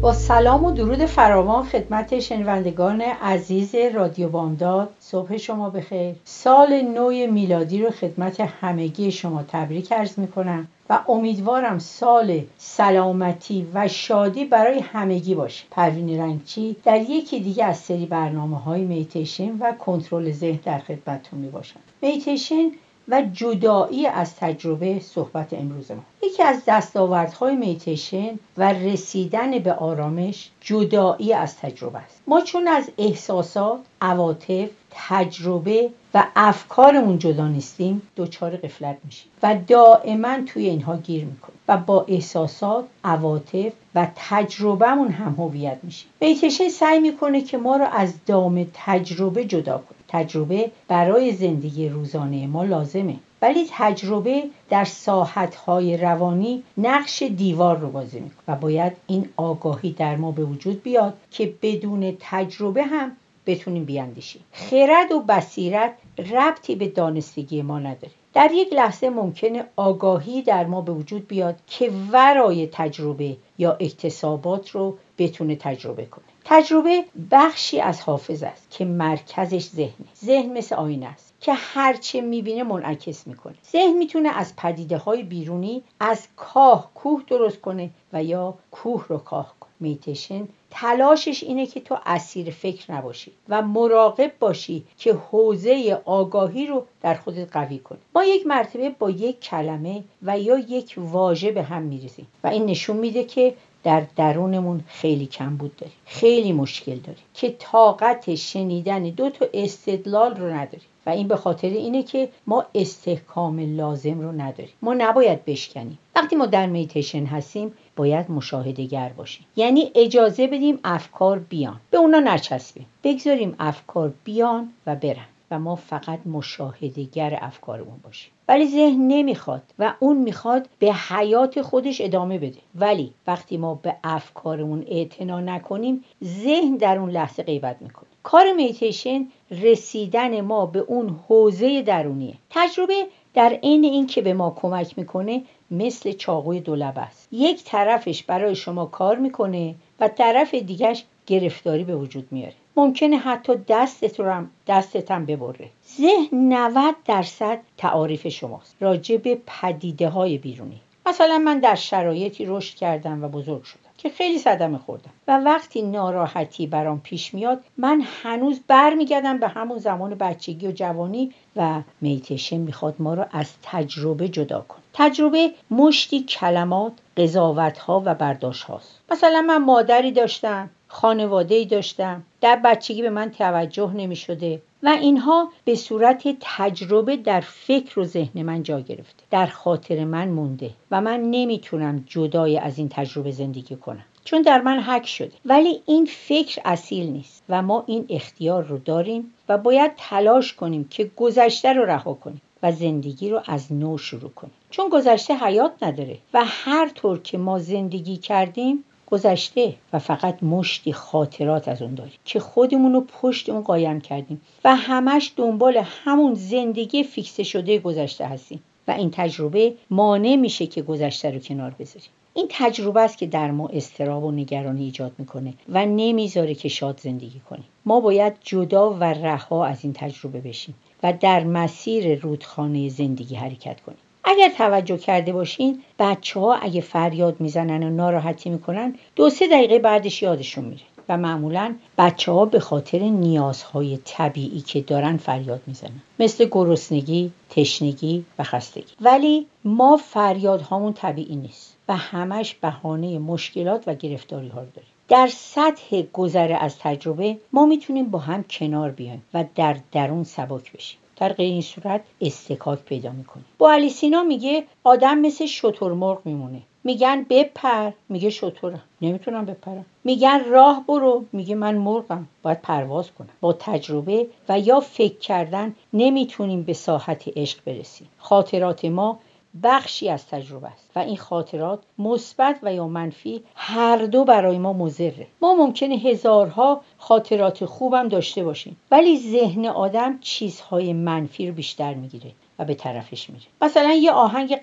با سلام و درود فراوان خدمت شنوندگان عزیز رادیو بامداد. صبح شما بخیر. سال نو میلادی رو خدمت همگی شما تبریک عرض می‌کنم و امیدوارم سال سلامتی و شادی برای همگی باشه. پروین رنگچی در یکی دیگه از سری برنامه های میتیشن و کنترل ذهن در خدمتتون می باشم میتیشن و جدایی از تجربه صحبت امروز ما. یکی از دستاوردهای میتیشن و رسیدن به آرامش جدایی از تجربه است. ما چون از احساسات عواطف تجربه و افکارمون جدا نیستیم دچار غفلت میشیم و دائما توی اینها گیر می‌کنیم و با احساسات عواطف و تجربهمون هم هویت میشیم. میتیشن سعی می‌کنه که ما رو از دام تجربه جدا کنه. تجربه برای زندگی روزانه ما لازمه. ولی تجربه در ساحتهای روانی نقش دیوار رو بازی می‌کنه و باید این آگاهی در ما به وجود بیاد که بدون تجربه هم بتونیم بیاندیشیم. خرد و بصیرت ربطی به دانستگی ما نداره. در یک لحظه ممکنه آگاهی در ما به وجود بیاد که ورای تجربه یا اکتسابات رو بتونه تجربه کنه. تجربه بخشی از حافظ است که مرکزش ذهنه. ذهن مثل آینه است که هرچه می‌بینه منعکس می‌کنه. ذهن می‌تونه از پدیده های بیرونی از کاه کوه درست کنه و یا کوه رو کاه کنه. میتشن تلاشش اینه که تو اسیر فکر نباشی و مراقب باشی که حوزه آگاهی رو در خودت قوی کنی. ما یک مرتبه با یک کلمه و یا یک واژه به هم میریزیم و این نشون میده که در درونمون خیلی کم بود داریم. خیلی مشکل داریم که طاقت شنیدن دو تا استدلال رو نداریم و این به خاطر اینه که ما استحکام لازم رو نداریم. ما نباید بشکنیم. وقتی ما در میتیشن هستیم باید مشاهده گر باشیم. یعنی اجازه بدیم افکار بیان. به اونا نچسبیم. بگذاریم افکار بیان و برن. و ما فقط مشاهدهگر افکارمون باشیم. ولی ذهن نمی‌خواد و اون می‌خواد به حیات خودش ادامه بده. ولی وقتی ما به افکارمون اعتنا نکنیم ذهن در اون لحظه غیبت می‌کنه. کار میتیشن رسیدن ما به اون حوزه درونیه. تجربه در عین این که به ما کمک می‌کنه مثل چاقوی دولب است. یک طرفش برای شما کار می‌کنه و طرف دیگش گرفتاری به وجود میاره. ممکنه حتی دستت رو هم دستت هم ببره. ذهن 90 درصد تعاریف شماست. راجع به پدیده های بیرونی. مثلا من در شرایطی رشد کردم و بزرگ شدم. که خیلی صدمه خوردم. و وقتی ناراحتی برام پیش میاد من هنوز برمیگردم به همون زمان بچگی و جوانی و میتشه می‌خواد ما رو از تجربه جدا کن. تجربه مشتی کلمات قضاوت ها و برداشت هاست مثلا من مادری داشتم خانواده ای داشتم در بچگی به من توجه نمی شده و اینها به صورت تجربه در فکر و ذهن من جا گرفته. در خاطر من مونده و من نمی‌تونم جدای از این تجربه زندگی کنم. چون در من حک شده. ولی این فکر اصیل نیست و ما این اختیار رو داریم و باید تلاش کنیم که گذشته رو رها کنیم و زندگی رو از نو شروع کنیم. چون گذشته حیات نداره و هر طور که ما زندگی کردیم گذشته و فقط مشتی خاطرات از اون داریم که خودمون رو پشت اون قایم کردیم و همش دنبال همون زندگی فیکس شده گذشته هستیم. و این تجربه مانع میشه که گذشته رو کنار بذاریم. این تجربه است که در ما استراب و نگرانی ایجاد می‌کنه و نمی‌ذاره که شاد زندگی کنیم. ما باید جدا و رها از این تجربه بشیم و در مسیر رودخانه زندگی حرکت کنیم. اگر توجه کرده باشین بچه ها اگه فریاد می‌زنن و ناراحتی می‌کنن دو سه دقیقه بعدش یادشون میره و معمولا بچه ها به خاطر نیازهای طبیعی که دارن فریاد می‌زنن. مثل گرسنگی، تشنگی و خستگی. ولی ما فریادهامون طبیعی نیست و همش بهانه مشکلات و گرفتاری ها رو داریم. در سطح گذره از تجربه ما می‌تونیم با هم کنار بیایم و در درون سبک بشیم. در غیر این صورت استکاک پیدا می‌کنه. با علی سینا میگه آدم مثل شترمرغ میمونه. میگن بپر. میگه شطورم نمی‌تونم بپرم. میگن راه برو. میگه من مرغم. باید پرواز کنم. با تجربه و یا فکر کردن نمی‌تونیم به ساحت عشق برسیم. خاطرات ما بخشی از تجربه است. و این خاطرات مثبت و یا منفی هر دو برای ما مضره. ما ممکنه هزارها خاطرات خوبم داشته باشیم ولی ذهن آدم چیزهای منفی رو بیشتر می‌گیره و به طرفش میره. مثلا یه آهنگ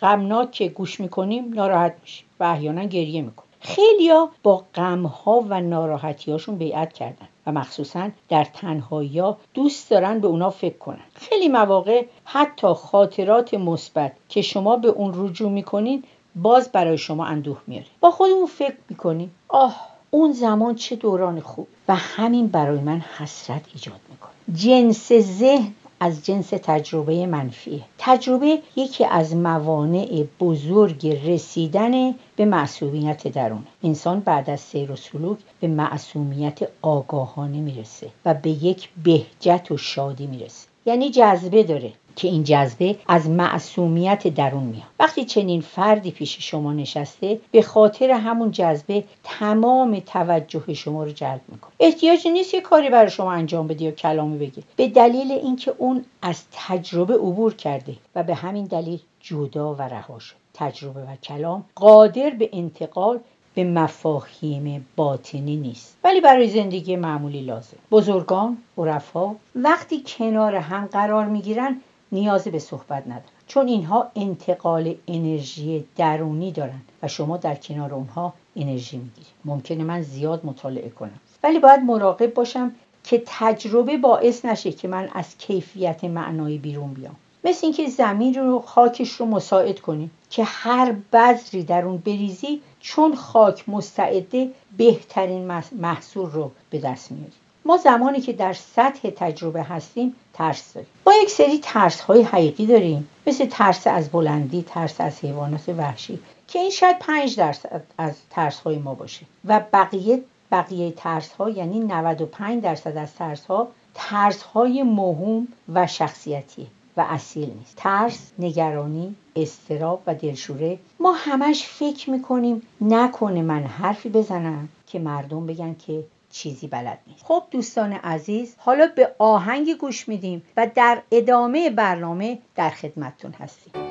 غمناک که گوش می‌کنیم ناراحت میشیم و احیانا گریه می‌کنیم. خیلیا با غمها و ناراحتیاشون بیعت کردن و مخصوصا در تنهایی دوست دارن به اونا فکر کنن. خیلی مواقع حتی خاطرات مثبت که شما به اون رجوع می‌کنین باز برای شما اندوه میاره با خودمون فکر می‌کنیم آه اون زمان چه دوران خوب. و همین برای من حسرت ایجاد می‌کنه. جنس ذهن از جنس تجربه منفیه تجربه یکی از موانع بزرگ رسیدن به معصومیت درون. انسان بعد از سیر و سلوک به معصومیت آگاهانه می‌رسه و به یک بهجت و شادی می‌رسه. یعنی جذبه داره. که این جذبه از معصومیت درون میاد. وقتی چنین فردی پیش شما نشسته به خاطر همون جذبه تمام توجه شما رو جلب می‌کنه. احتیاجی نیست یه کاری برای شما انجام بده یا کلامی بگه به دلیل اینکه اون از تجربه عبور کرده و به همین دلیل جدا و رها شد. تجربه و کلام قادر به انتقال به مفاهیم باطنی نیست. ولی برای زندگی معمولی لازم. بزرگان عرفا وقتی کنار هم قرار می‌گیرن نیازی به صحبت ندارن. چون اینها انتقال انرژی درونی دارن و شما در کنار اونها انرژی می‌گیرید ممکنه من زیاد مطالعه کنم. ولی باید مراقب باشم که تجربه باعث نشه که من از کیفیت معنایی بیرون بیام. مثل اینکه زمین رو خاکش رو مساعد کنیم که هر بذری در اون بریزی چون خاک مستعده بهترین محصول رو به دست میاریم ما زمانی که در سطح تجربه هستیم ترس داریم. با یک سری ترس های حقیقی داریم. مثل ترس از بلندی ترس از حیوانات وحشی که این شاید 5 درصد از ترس های ما باشه. و بقیه بقیه ترس ها یعنی 95 درصد از ترس ها ترس های مهم و شخصیتی و اصیل نیست. ترس نگرانی استراب و دلشوره. ما همش فکر می‌کنیم نکنه من حرفی بزنم که مردم بگن که چیزی بلد نیست. خب دوستان عزیز حالا به آهنگ گوش میدیم و در ادامه برنامه در خدمتتون هستیم.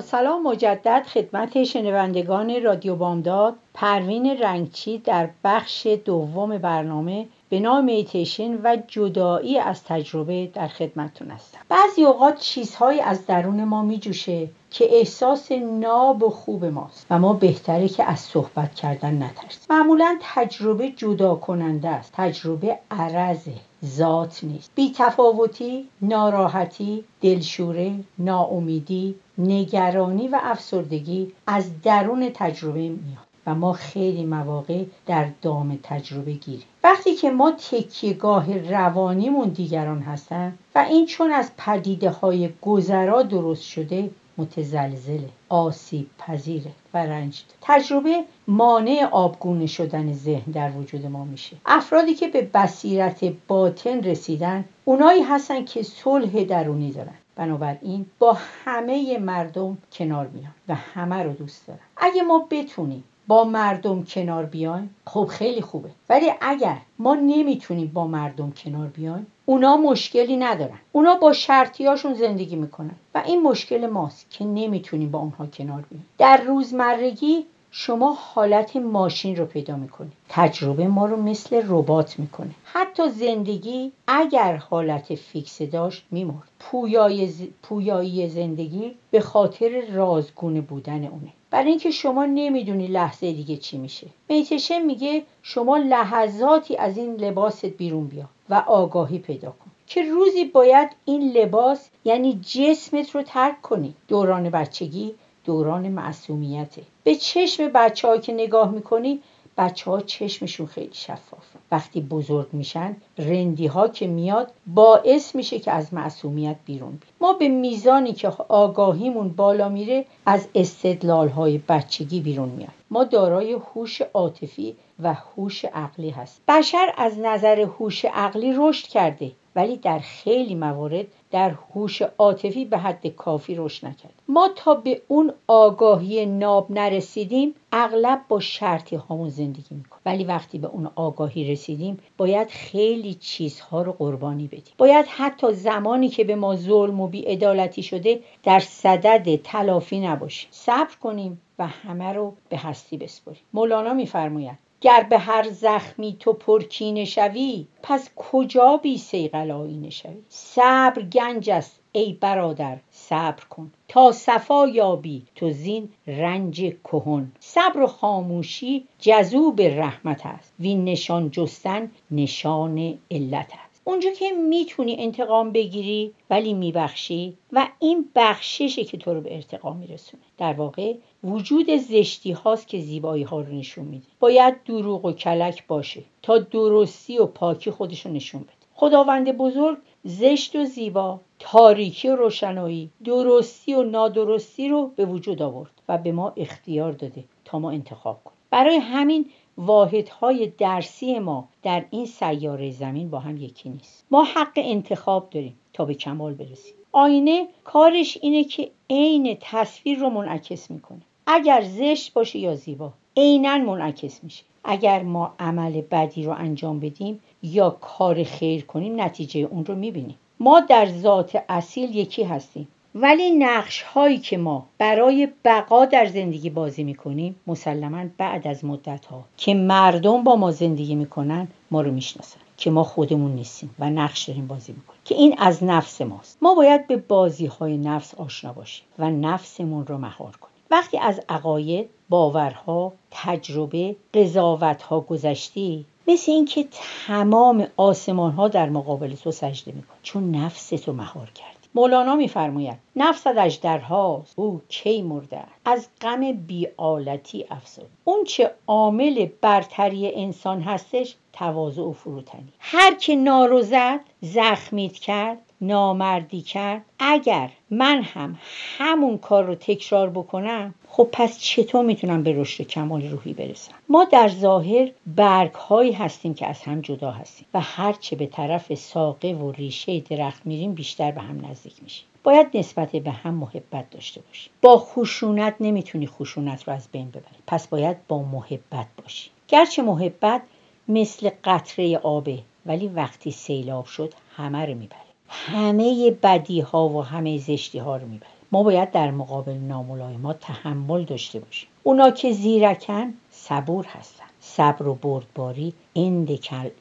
سلام مجدد خدمت شنوندگان رادیو بامداد. پروین رنگچی در بخش دوم برنامه به نام میتیشن و جدایی از تجربه در خدمتتون هستم. بعضی اوقات چیزهایی از درون ما میجوشه که احساس ناب و خوب ماست و ما بهتره که از صحبت کردن نترسیم. معمولا تجربه جدا کننده است. تجربه عرضه. ذات نیست. بی تفاوتی، ناراحتی، دلشوره، ناامیدی، نگرانی و افسردگی از درون تجربه میاد و ما خیلی مواقع در دام تجربه گیریم. وقتی که ما تکیهگاه روانیمون دیگران هستن و این چون از پدیده های گذرا درست شده متزلزله آسیب پذیره و رنج تجربه مانع آبگونه شدن ذهن در وجود ما میشه. افرادی که به بصیرت باطن رسیدن اونایی هستن که صلح درونی دارن. بنابراین با همه مردم کنار میان و همه رو دوست دارن. اگه ما بتونیم با مردم کنار بیایم خب خیلی خوبه. ولی اگر ما نمی‌تونیم با مردم کنار بیایم اونا مشکلی ندارن. اونا با شرطیاشون زندگی می‌کنن. و این مشکل ماست که نمی‌تونیم با اونها کنار بیایم در روزمرگی شما حالت ماشین رو پیدا می‌کنید تجربه ما رو مثل ربات می‌کنه. حتی زندگی اگر حالت فیکس داشت میمرد. پویای پویایی زندگی به خاطر رازگونه بودن اونه. برای اینکه شما نمی‌دونی لحظه دیگه چی میشه. میتشه میگه شما لحظاتی از این لباست بیرون بیا و آگاهی پیدا کن. که روزی باید این لباس یعنی جسمت رو ترک کنی. دوران بچگی دوران معصومیته. به چشم بچه ها که نگاه می‌کنی بچه ها چشمشون خیلی شفافه وقتی بزرگ میشن رندی ها که میاد باعث میشه که از معصومیت بیرون بید ما به میزانی که آگاهیمون بالا میره از استدلال های بچگی بیرون میاد. ما دارای هوش عاطفی و هوش عقلی هست بشر از نظر هوش عقلی رشد کرده. ولی در خیلی موارد در هوش عاطفی به حد کافی رشد نکرد. ما تا به اون آگاهی ناب نرسیدیم اغلب با شرطی هامون زندگی می‌کنیم. ولی وقتی به اون آگاهی رسیدیم باید خیلی چیزها رو قربانی بدیم. باید حتی زمانی که به ما ظلم و بیعدالتی شده در صدد تلافی نباشیم. صبر کنیم و همه رو به هستی بسپریم. مولانا میفرماید گر به هر زخمی تو پرکینه شوی پس کجا بی سیقل آینه شوی صبر گنج است ای برادر صبر کن. تا صفا یابی تو زین رنج کهن. صبر و خاموشی جذوب رحمت است. وین نشان جستن نشان علت است. اونجا که می‌تونی انتقام بگیری ولی میبخشی و این بخششه که تو رو به ارتقا میرسونه. در واقع وجود زشتی هاست که زیبایی ها رو نشون میده. باید دروغ و کلک باشه تا درستی و پاکی خودش رو نشون بده. خداوند بزرگ زشت و زیبا تاریکی و روشنایی درستی و نادرستی رو به وجود آورد و به ما اختیار داده تا ما انتخاب کنیم. برای همین واحدهای درسی ما در این سیاره زمین با هم یکی نیست. ما حق انتخاب داریم تا به کمال برسیم. آینه کارش اینه که عین تصویر رو منعکس می‌کنه. اگر زشت باشه یا زیبا عینا منعکس میشه. اگر ما عمل بدی رو انجام بدیم یا کار خیر کنیم نتیجه اون رو می‌بینیم. ما در ذات اصیل یکی هستیم. ولی نقش هایی که ما برای بقا در زندگی بازی می‌کنیم مسلما بعد از مدت ها که مردم با ما زندگی می‌کنن ما رو می‌شناسن که ما خودمون نیستیم و نقش داریم بازی می‌کنیم که این از نفس ماست. ما باید به بازی های نفس آشنا باشیم و نفسمون رو مهار کنیم. وقتی از عقاید باورها تجربه قضاوتها گذشتی مثل اینکه تمام آسمان ها در مقابل تو سجده میکن چون نفس تو مهار کرد. مولانا میفرماید نفست اژدرهاست او کی مرده از غم بیالتی افزود. اون چه عامل برتری انسان هستش تواضع و فروتنی. هر که نارو زد زخمیت کرد نامردی کرد. اگر من هم همون کار رو تکرار بکنم خب پس چطور می‌تونم به رشد کمال روحی برسم؟ ما در ظاهر برگ هایی هستیم که از هم جدا هستیم و هرچه به طرف ساقه و ریشه درخت میریم بیشتر به هم نزدیک میشیم. باید نسبت به هم محبت داشته باشیم. با خشونت نمی‌تونی خشونت رو از بین ببری. پس باید با محبت باشی. گرچه محبت مثل قطره آبه ولی وقتی سیلاب شد همه رو می‌بره همه بدی ها و همه زشتی ها رو می‌بره. ما باید در مقابل ناملایمات تحمل داشته باشیم. اونا که زیرکن صبور هستن. صبر و بردباری اند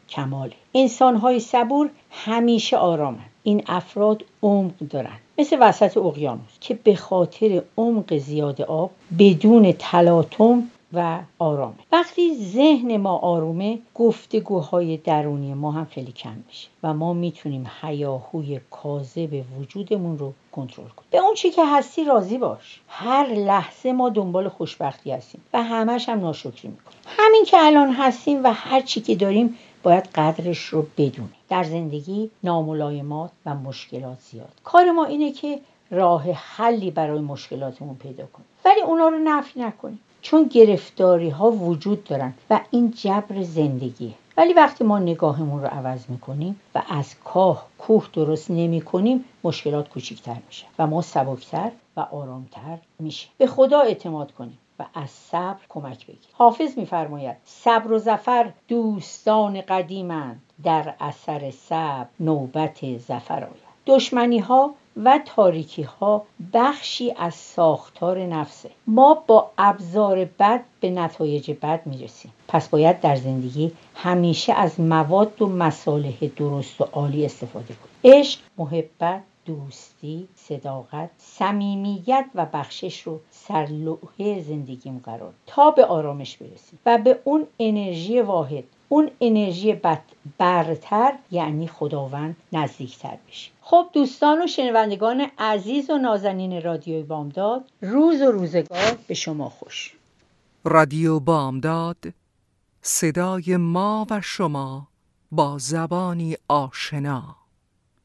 کماله. انسان های صبور همیشه آرامن. این افراد عمق دارن. مثل وسط اقیانوس که به خاطر عمق زیاد آب بدون تلاطم و آرامه. وقتی ذهن ما آرومه گفتگوهای درونی ما هم خیلی کم میشه و ما می‌تونیم حیاهوی کاذب وجودمون رو کنترل کنیم. به اون چی که هستی راضی باش. هر لحظه ما دنبال خوشبختی هستیم و همش هم ناشکری می‌کنیم. همین که الان هستیم و هر چی که داریم باید قدرش رو بدونیم. در زندگی ناملایمات و مشکلات زیاد. کار ما اینه که راه حلی برای مشکلاتمون پیدا کنیم. ولی اونا رو نفی نکنیم. چون گرفتاری ها وجود دارن و این جبر زندگیه ولی وقتی ما نگاهمون رو عوض می‌کنیم و از کاه کوه درست نمی کنیم مشکلات کوچکتر میشه و ما سبکتر و آرامتر میشیم. به خدا اعتماد کنیم و از صبر کمک بگیر حافظ میفرماید صبر و زفر دوستان قدیمند. در اثر صبر نوبت زفر آید. دشمنی ها و تاریکی ها بخشی از ساختار نفسه. ما با ابزار بد به نتایج بد می‌رسیم. پس باید در زندگی همیشه از مواد و مصالح درست و عالی استفاده کنیم. عشق محبت دوستی صداقت صمیمیت و بخشش رو سرلوحه زندگیم قرار تا به آرامش برسیم و به اون انرژی واحد اون انرژی بد برتر یعنی خداوند نزدیکتر بشیم. خب دوستان و شنوندگان عزیز و نازنین رادیوی بامداد روز و روزگار به شما خوش. رادیو بامداد صدای ما و شما با زبانی آشنا.